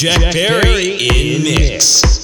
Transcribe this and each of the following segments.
Jack Perry in mix. into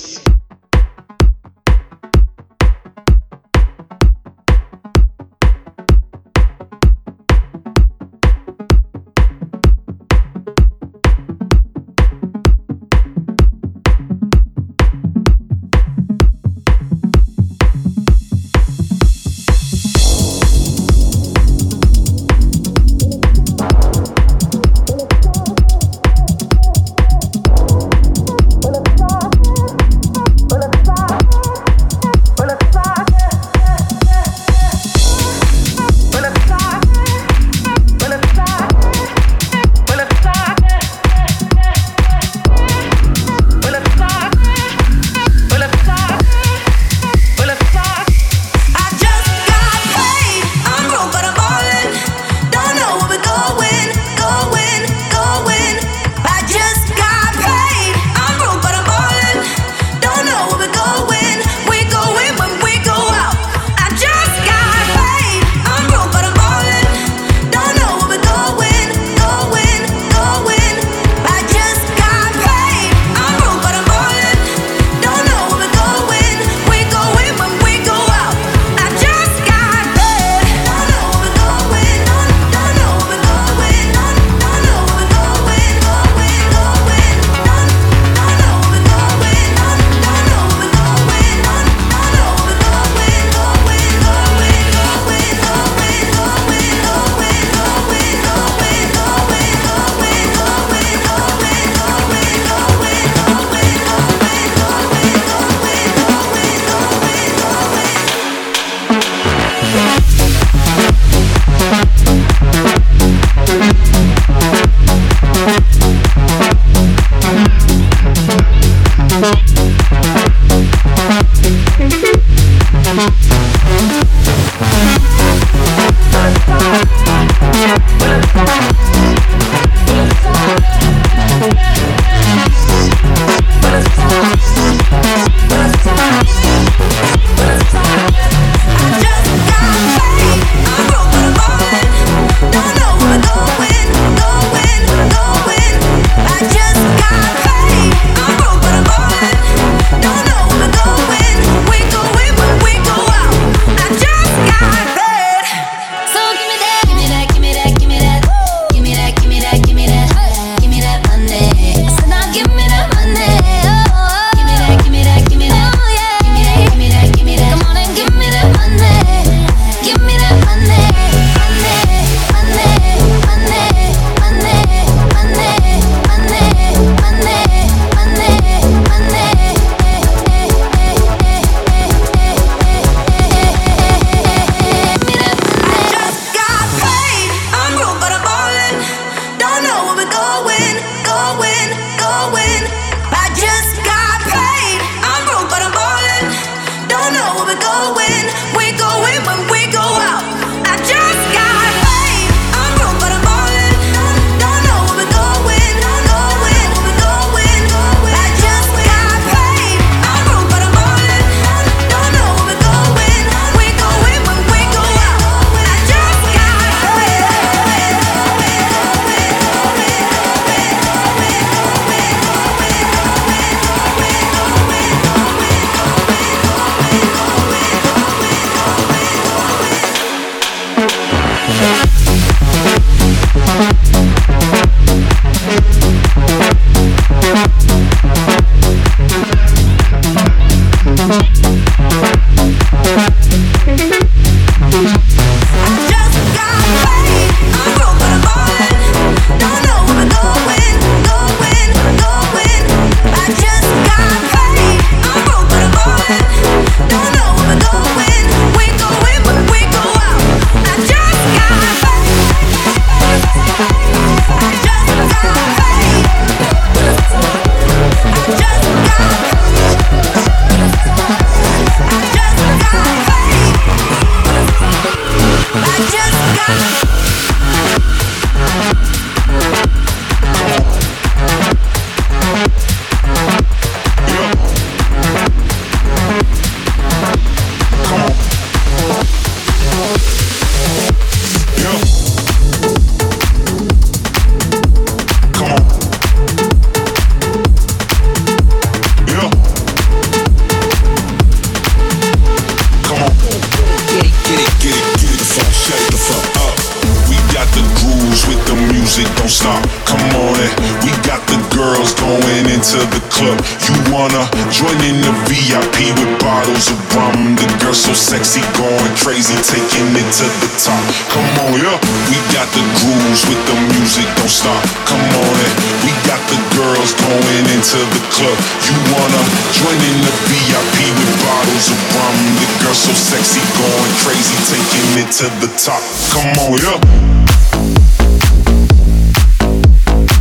so sexy, going crazy, taking it to the top. Come on, yeah.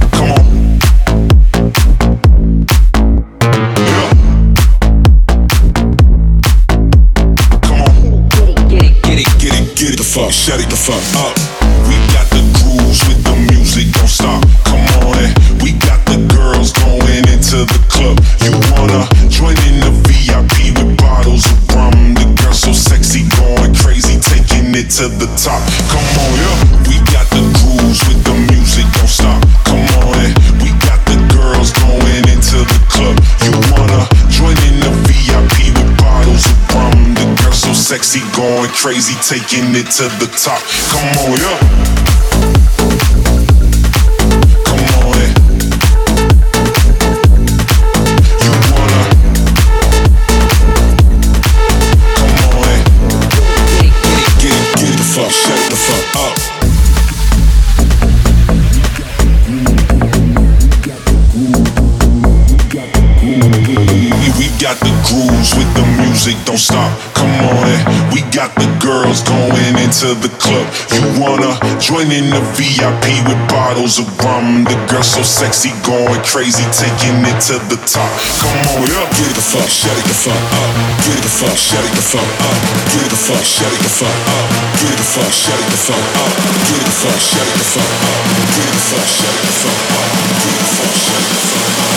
Come on. Yeah. Come on. Get it, get it, get it, get it. The fuck, shut it the fuck up. We got the grooves with the music, don't stop. Come on, in. we got the girls going into the club. You wanna join in the VIP with to the top. Come on, yeah. We got the grooves with the music, don't stop. Come on, in. we got the girls going into the club. You wanna join in the VIP with bottles of rum? The girl so sexy, going crazy, taking it to the top. Come on, yeah. Music, don't stop. Come on, in. we got the girls going into the club. You wanna join in the VIP with bottles of rum? The girl so sexy, going crazy, taking it to the top. Come on, yeah. Get it the fuck, shut it the fuck up. Get it the fuck, shut it the fuck up. Get it the fuck, shut it the fuck up. Get it the fuck, shut it the fuck up. Get it the fuck, shut it the fuck up. Get it the fuck, shut it the fuck up. Get it the fuck, shut it the fuck up.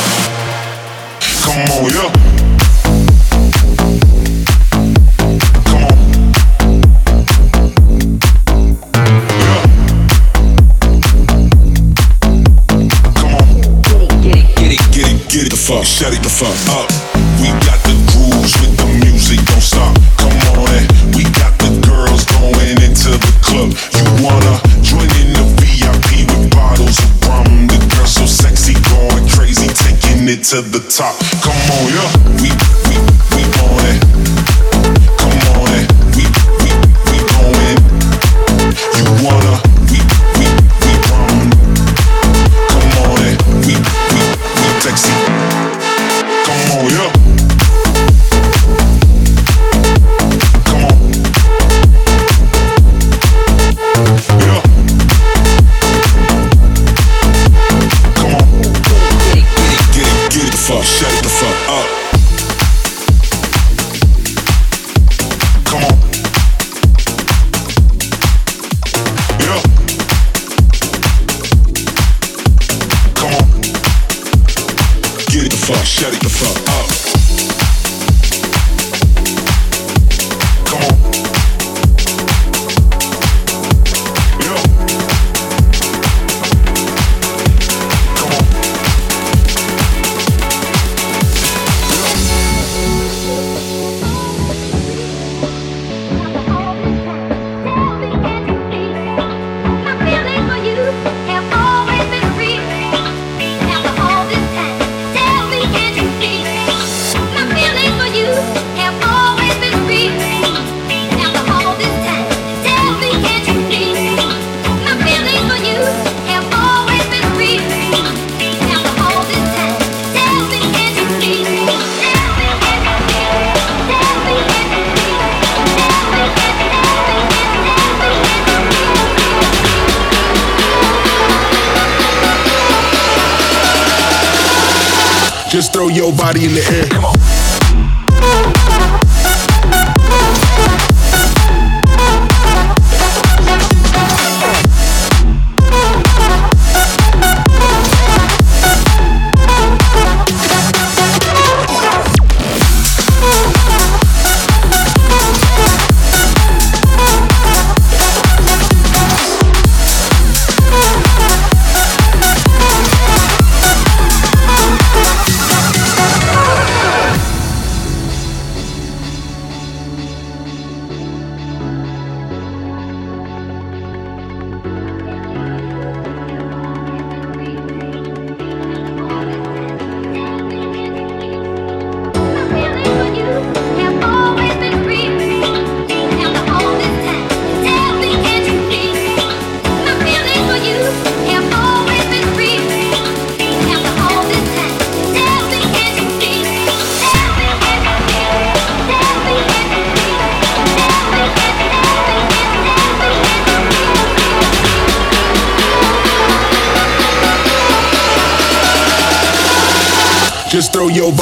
Come on, yeah. Fuck, shut it the fuck up. Uh, we got the grooves with the music, don't stop. Come on, in. we got the girls going into the club. You wanna join in the VIP with bottles of rum? The girl so sexy, going crazy, taking it to the top. Come on, yeah. We Just throw your body in the air. Come on.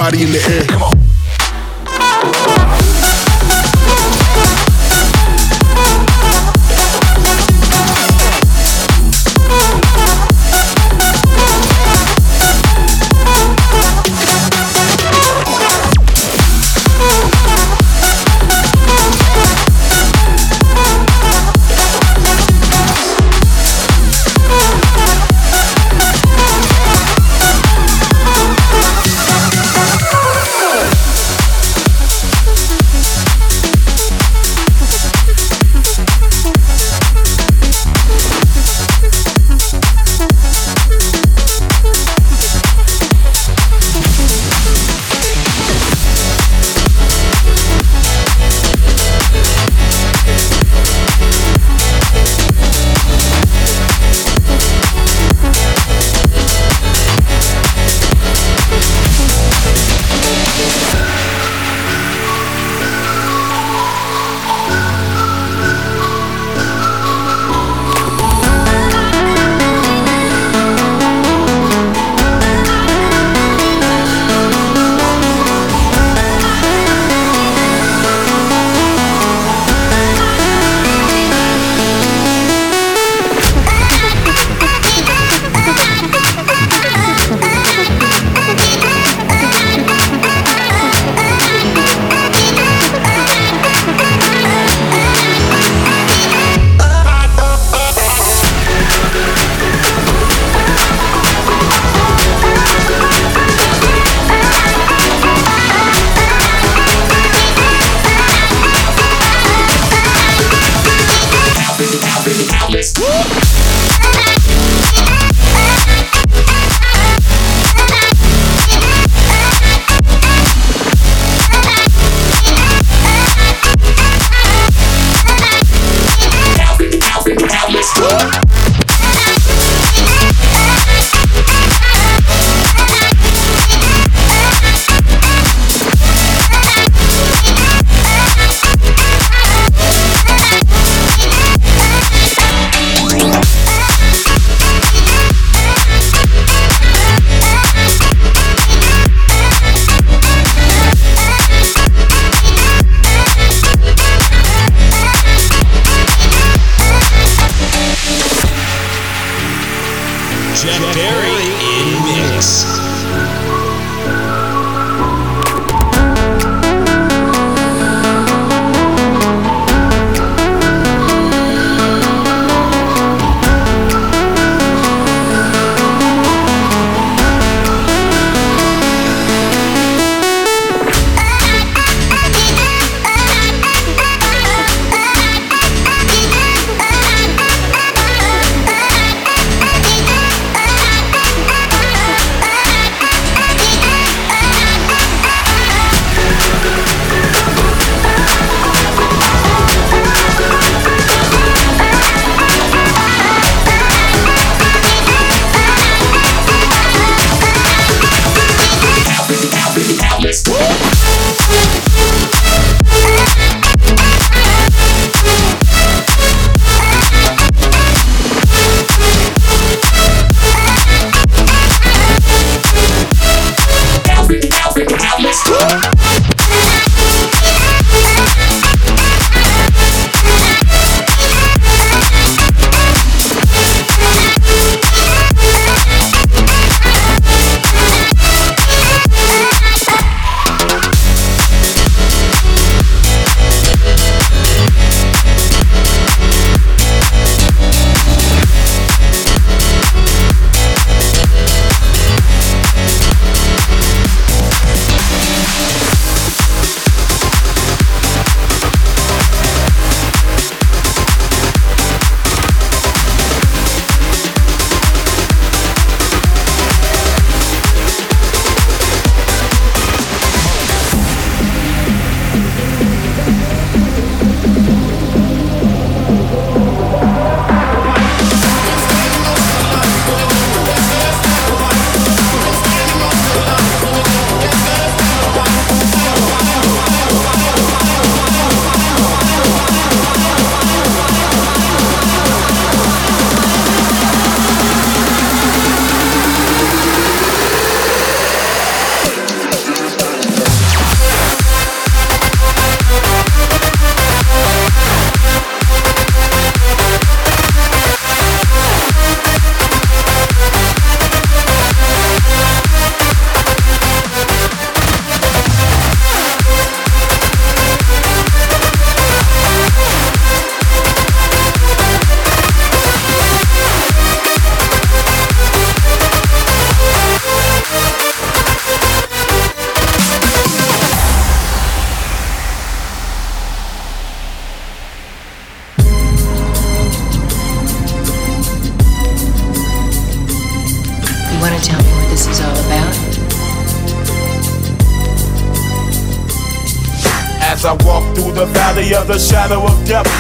Body in the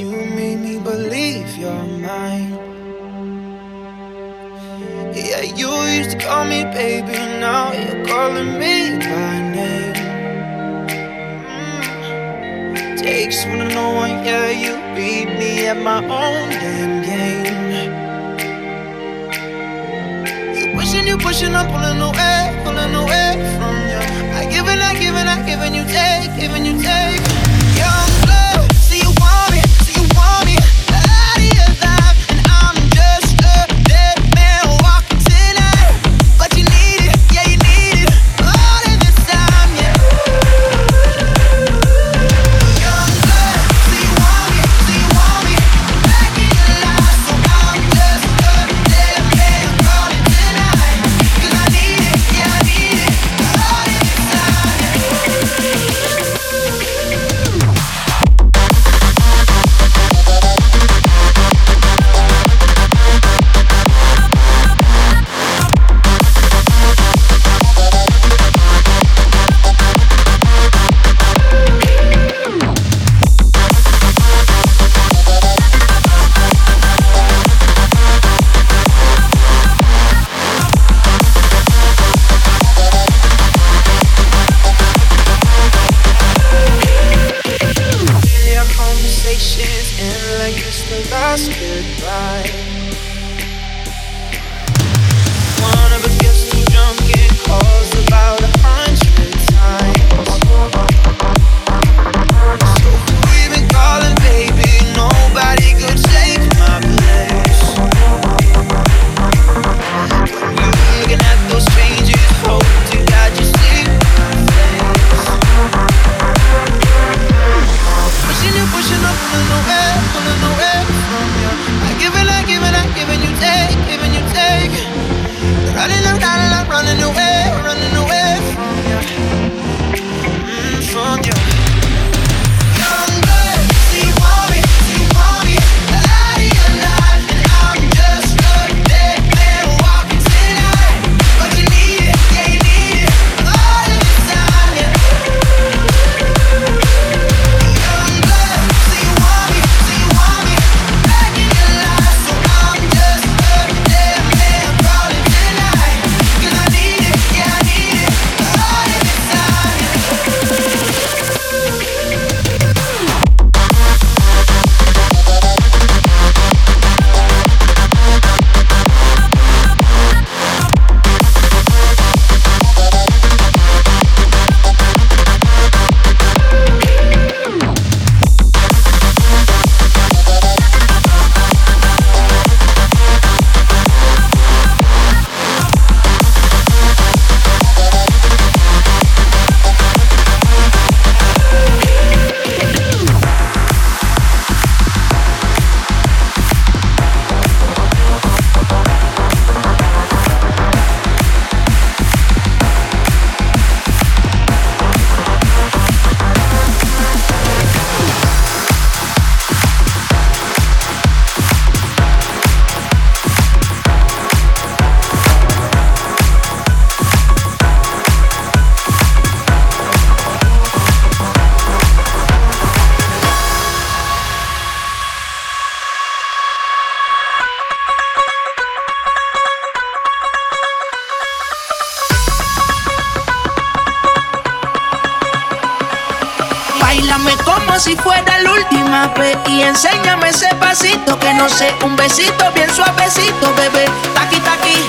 you no sé, un besito bien suavecito, bebé. Taqui taqui,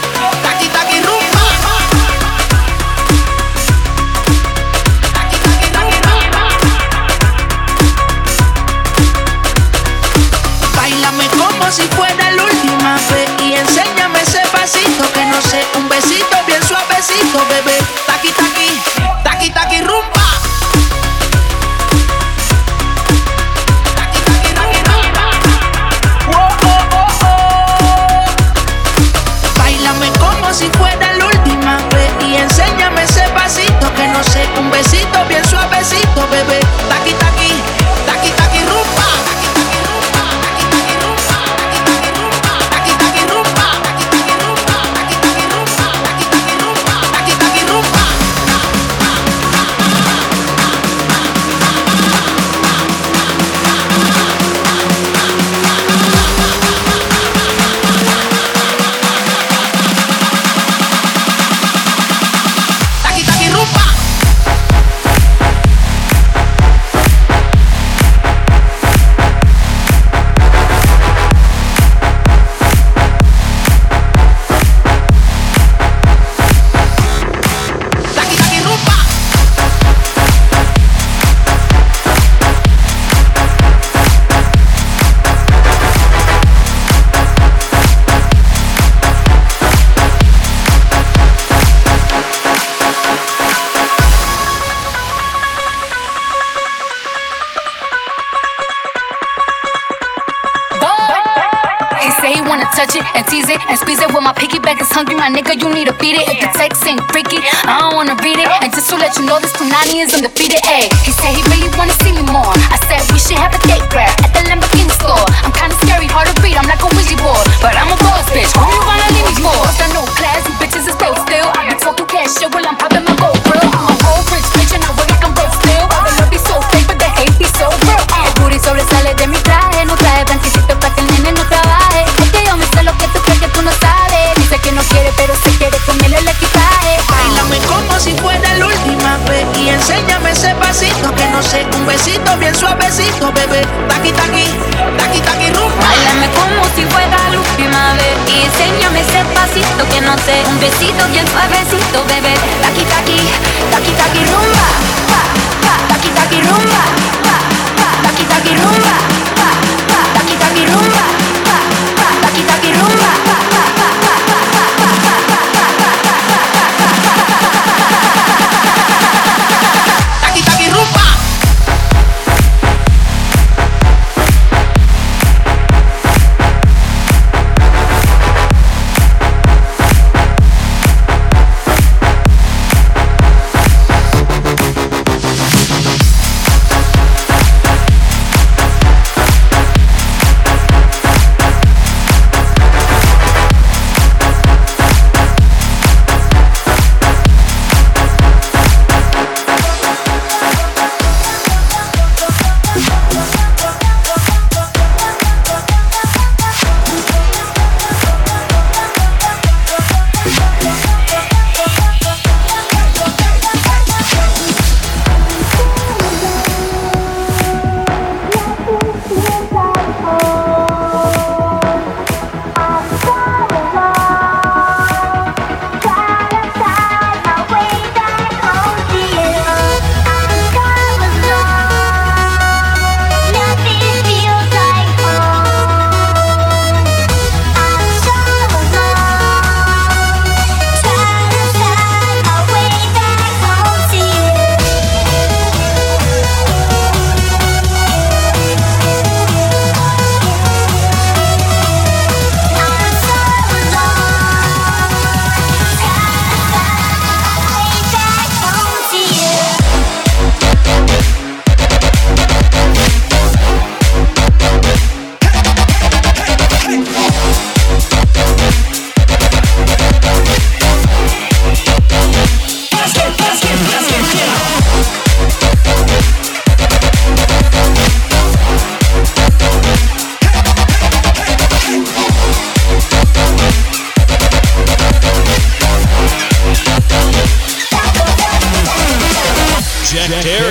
Jack, Jack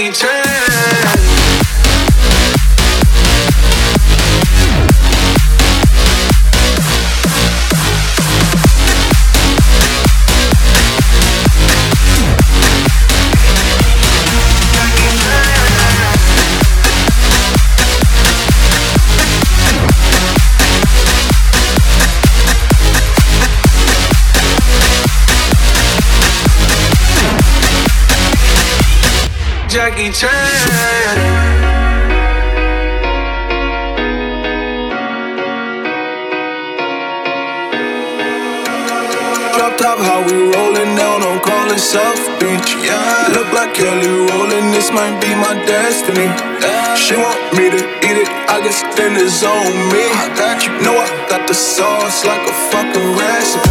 be trying calling South Beach. Yeah, look like Kelly Rowland, this might be my destiny. She want me to eat it, I guess then it's on me. I got you, know I got the sauce like a fucking recipe.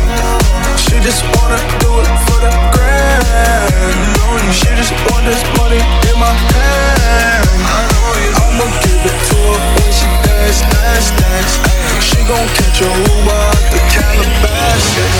She just wanna do it for the grand. She just want this money in my hand. I'ma give it to her when she dance, dance, dance. She gon' catch a Uber out the Calabasas.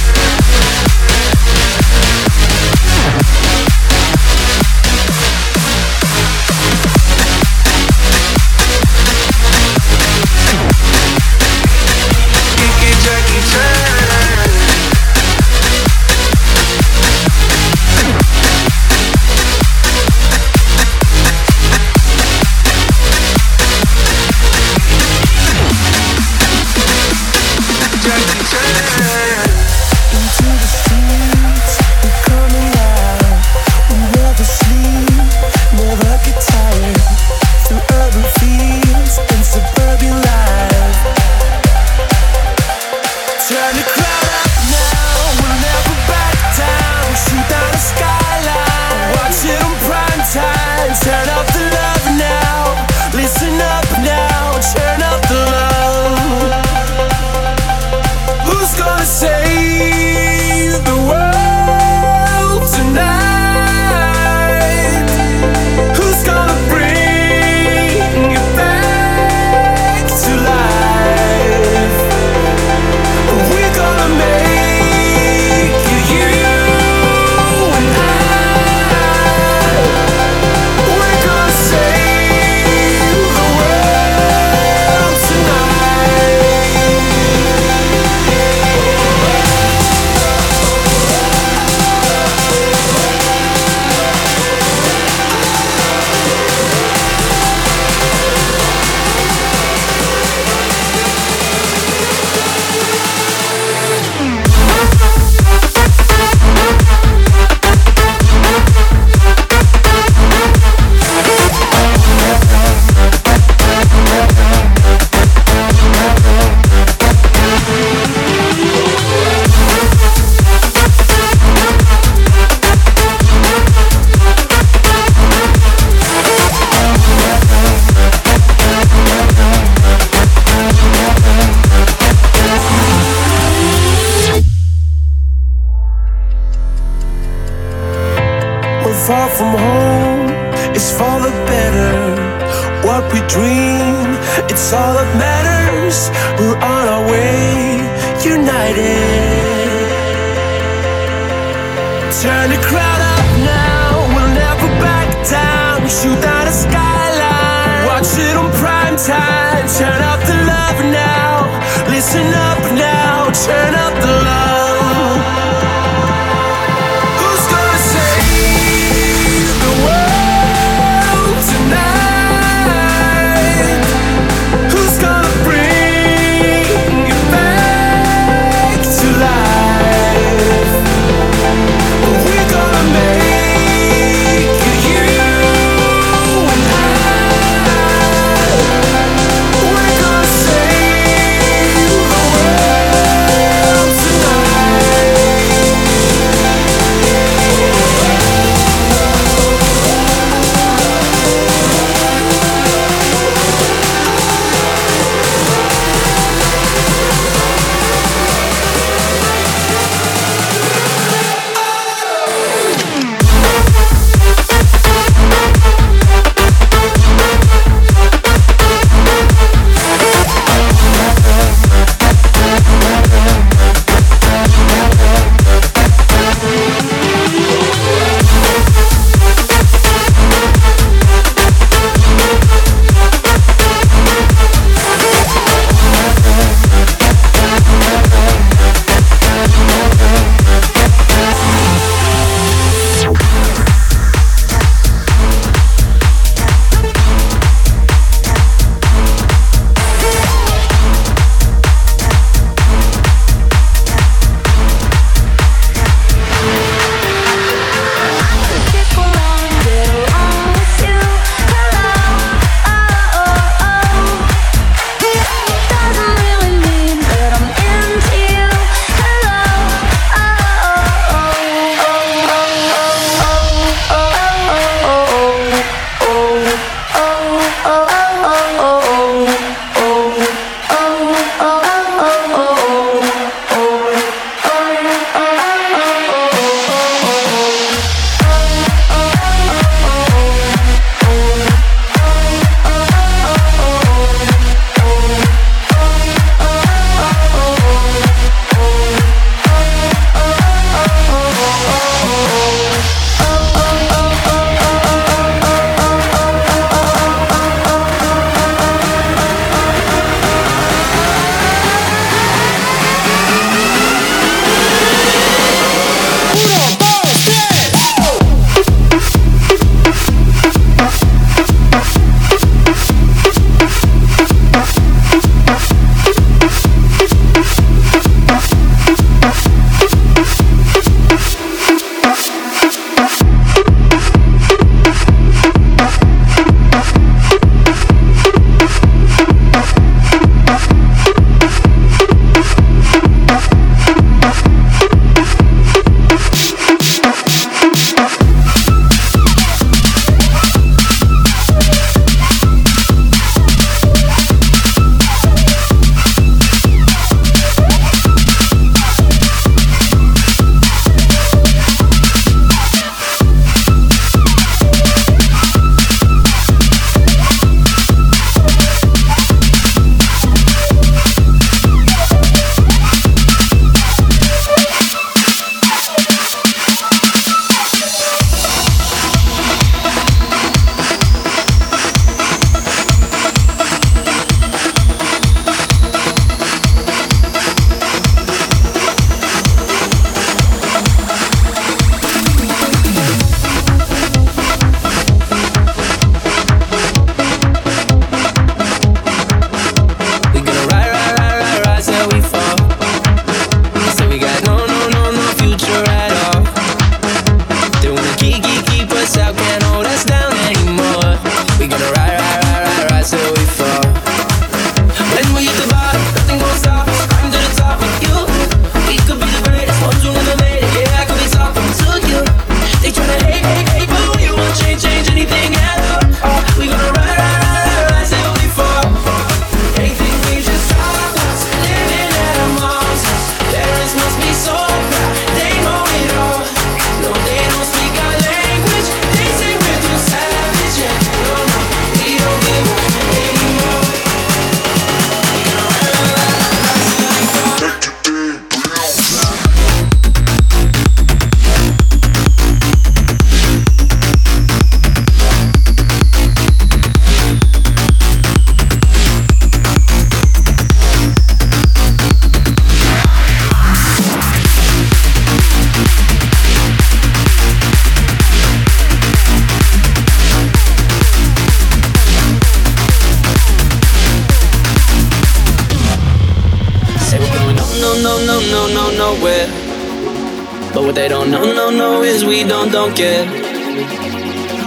Care.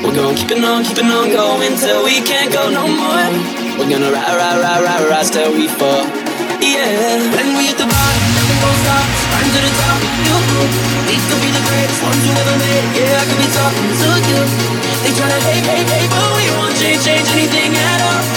We're gonna keep it on, keep it on going till we can't go no more. We're gonna ride, ride, ride, ride, rise till we fall. Yeah. When we hit the bottom, nothing gon' stop. Climb to the top, you We could be the greatest ones who ever made. Yeah, I could be talking to you. They tryna hate, hate, hate, but we won't change, change anything at all.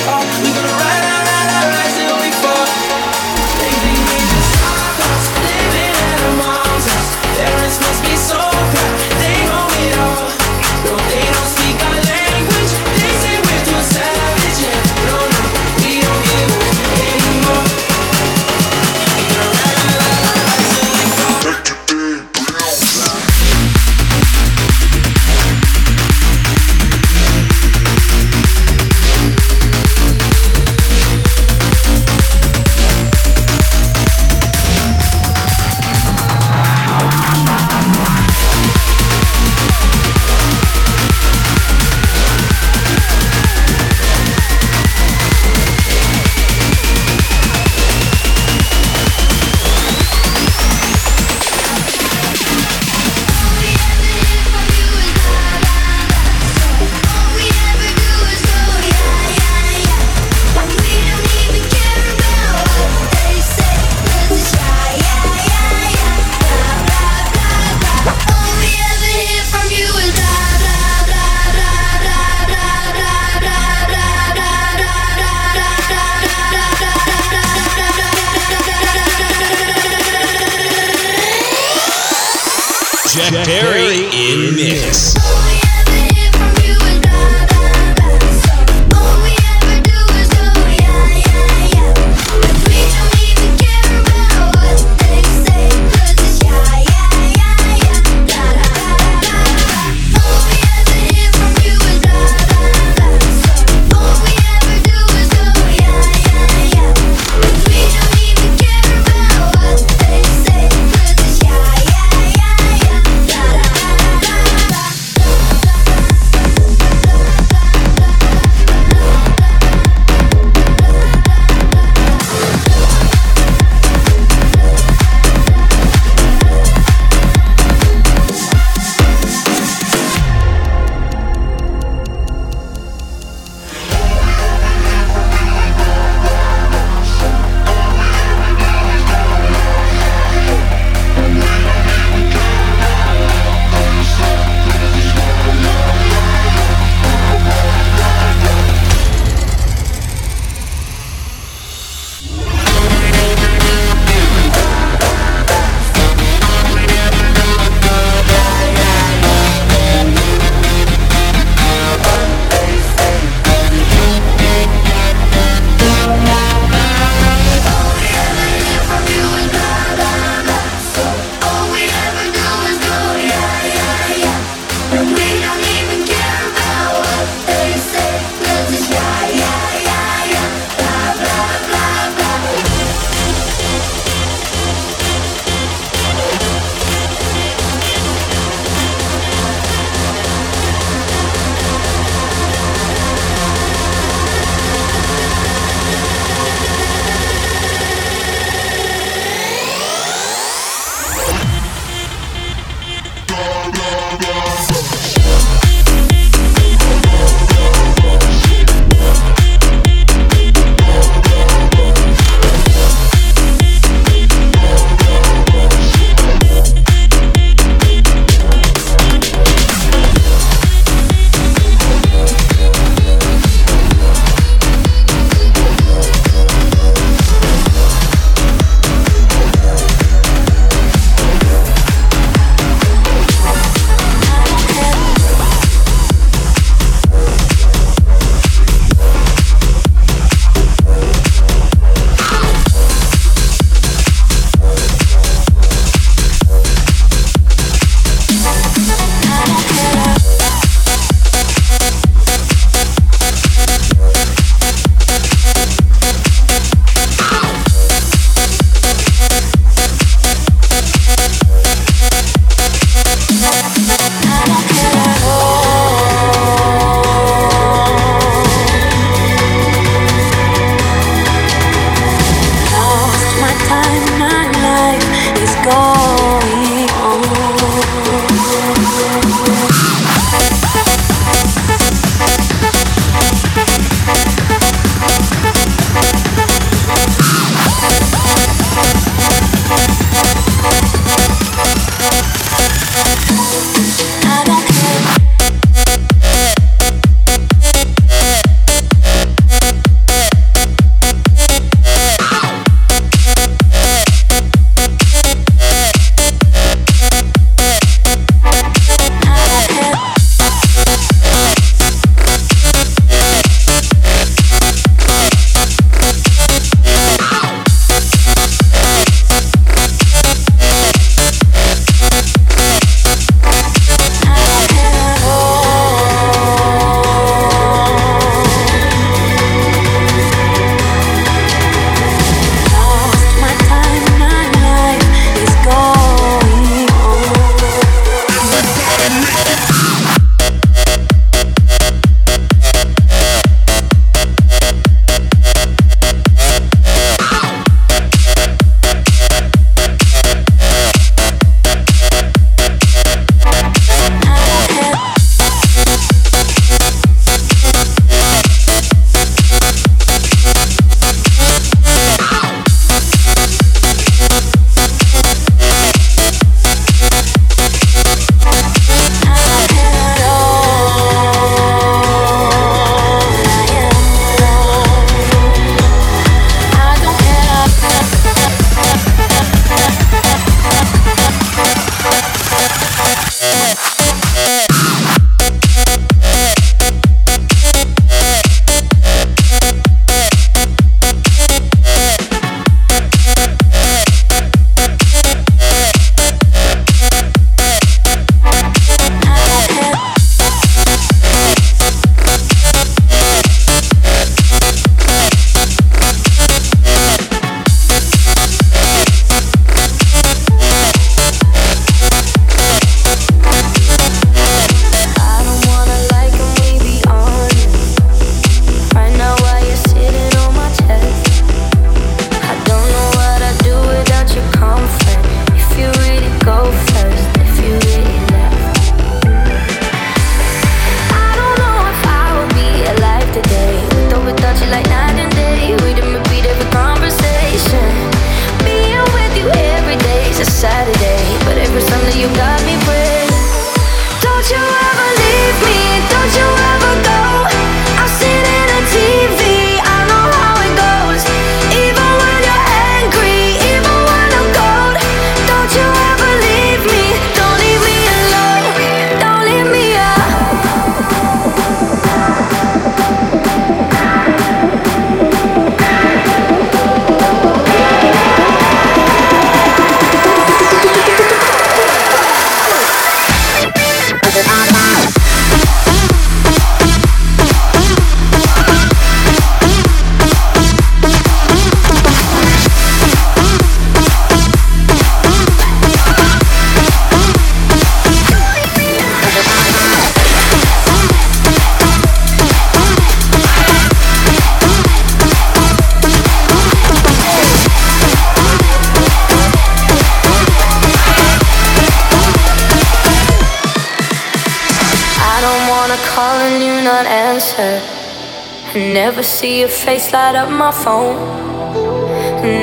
My phone.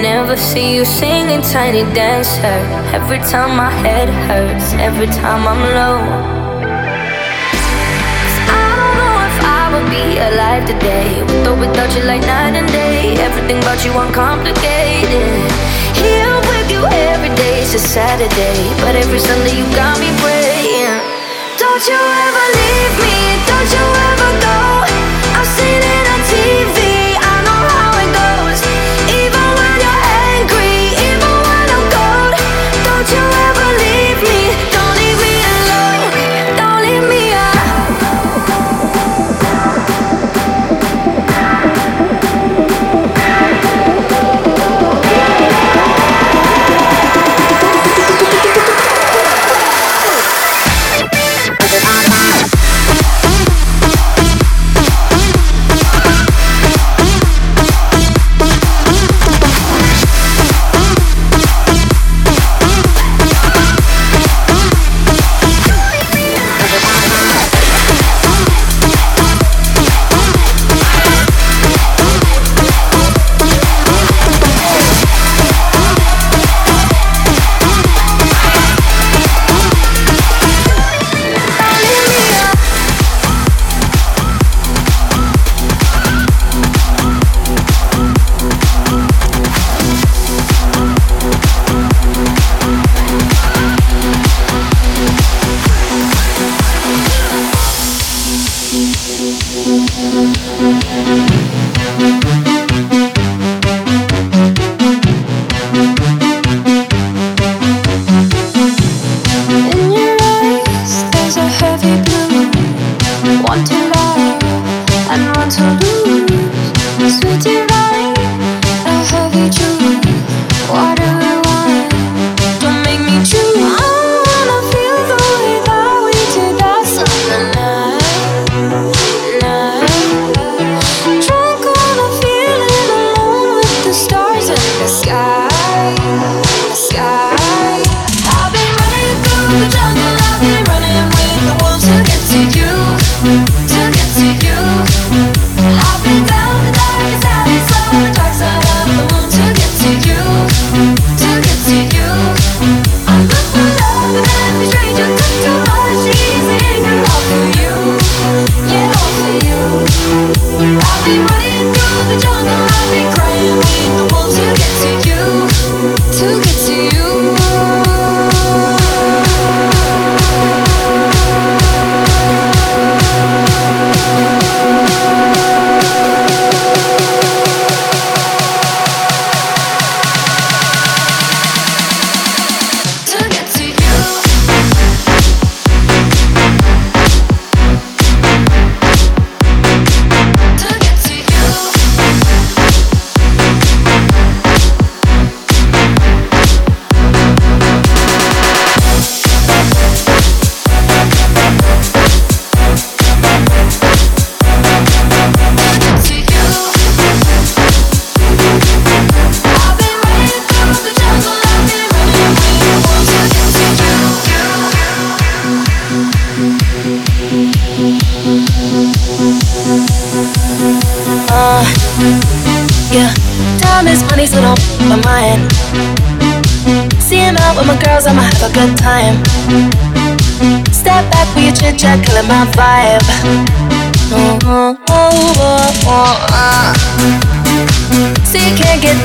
Never see you singing tiny dancer. Every time my head hurts, every time I'm low. I don't know if I would be alive today. With or without you, like night and day. Everything about you uncomplicated. Here with you every day, it's a Saturday. But every Sunday you got me praying. Don't you ever leave me, don't you ever go. I've seen it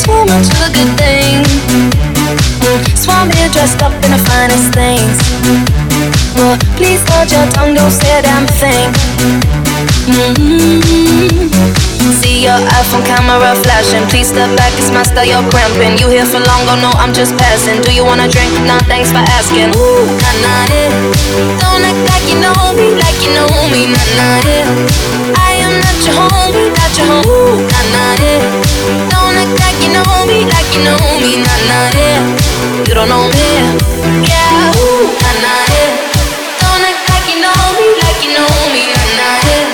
too much of a good thing. So here dressed up in the finest things. Well, please hold your tongue, don't say a damn thing. Mm-hmm. See your iPhone camera flashing. Please step back, it's my style, you're cramping. You here for long, oh no, I'm just passing. Do you wanna drink? Nah, thanks for asking. Ooh, nah, nah, it. Don't act like you know me, like you know me. Nah, nah, it. I am not your homie, not your homie. Ooh, nah, nah, it. Don't you know me, like you know me, nah nah yeah. You don't know me, yeah, ooh, nah nah yeah. Don't act like you know me, like you know me, nah nah yeah.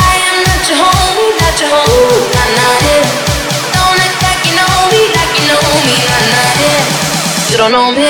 I am not your homie, not your homie, nah nah yeah. Don't act like you know me, like you know me, nah nah yeah. You don't know me.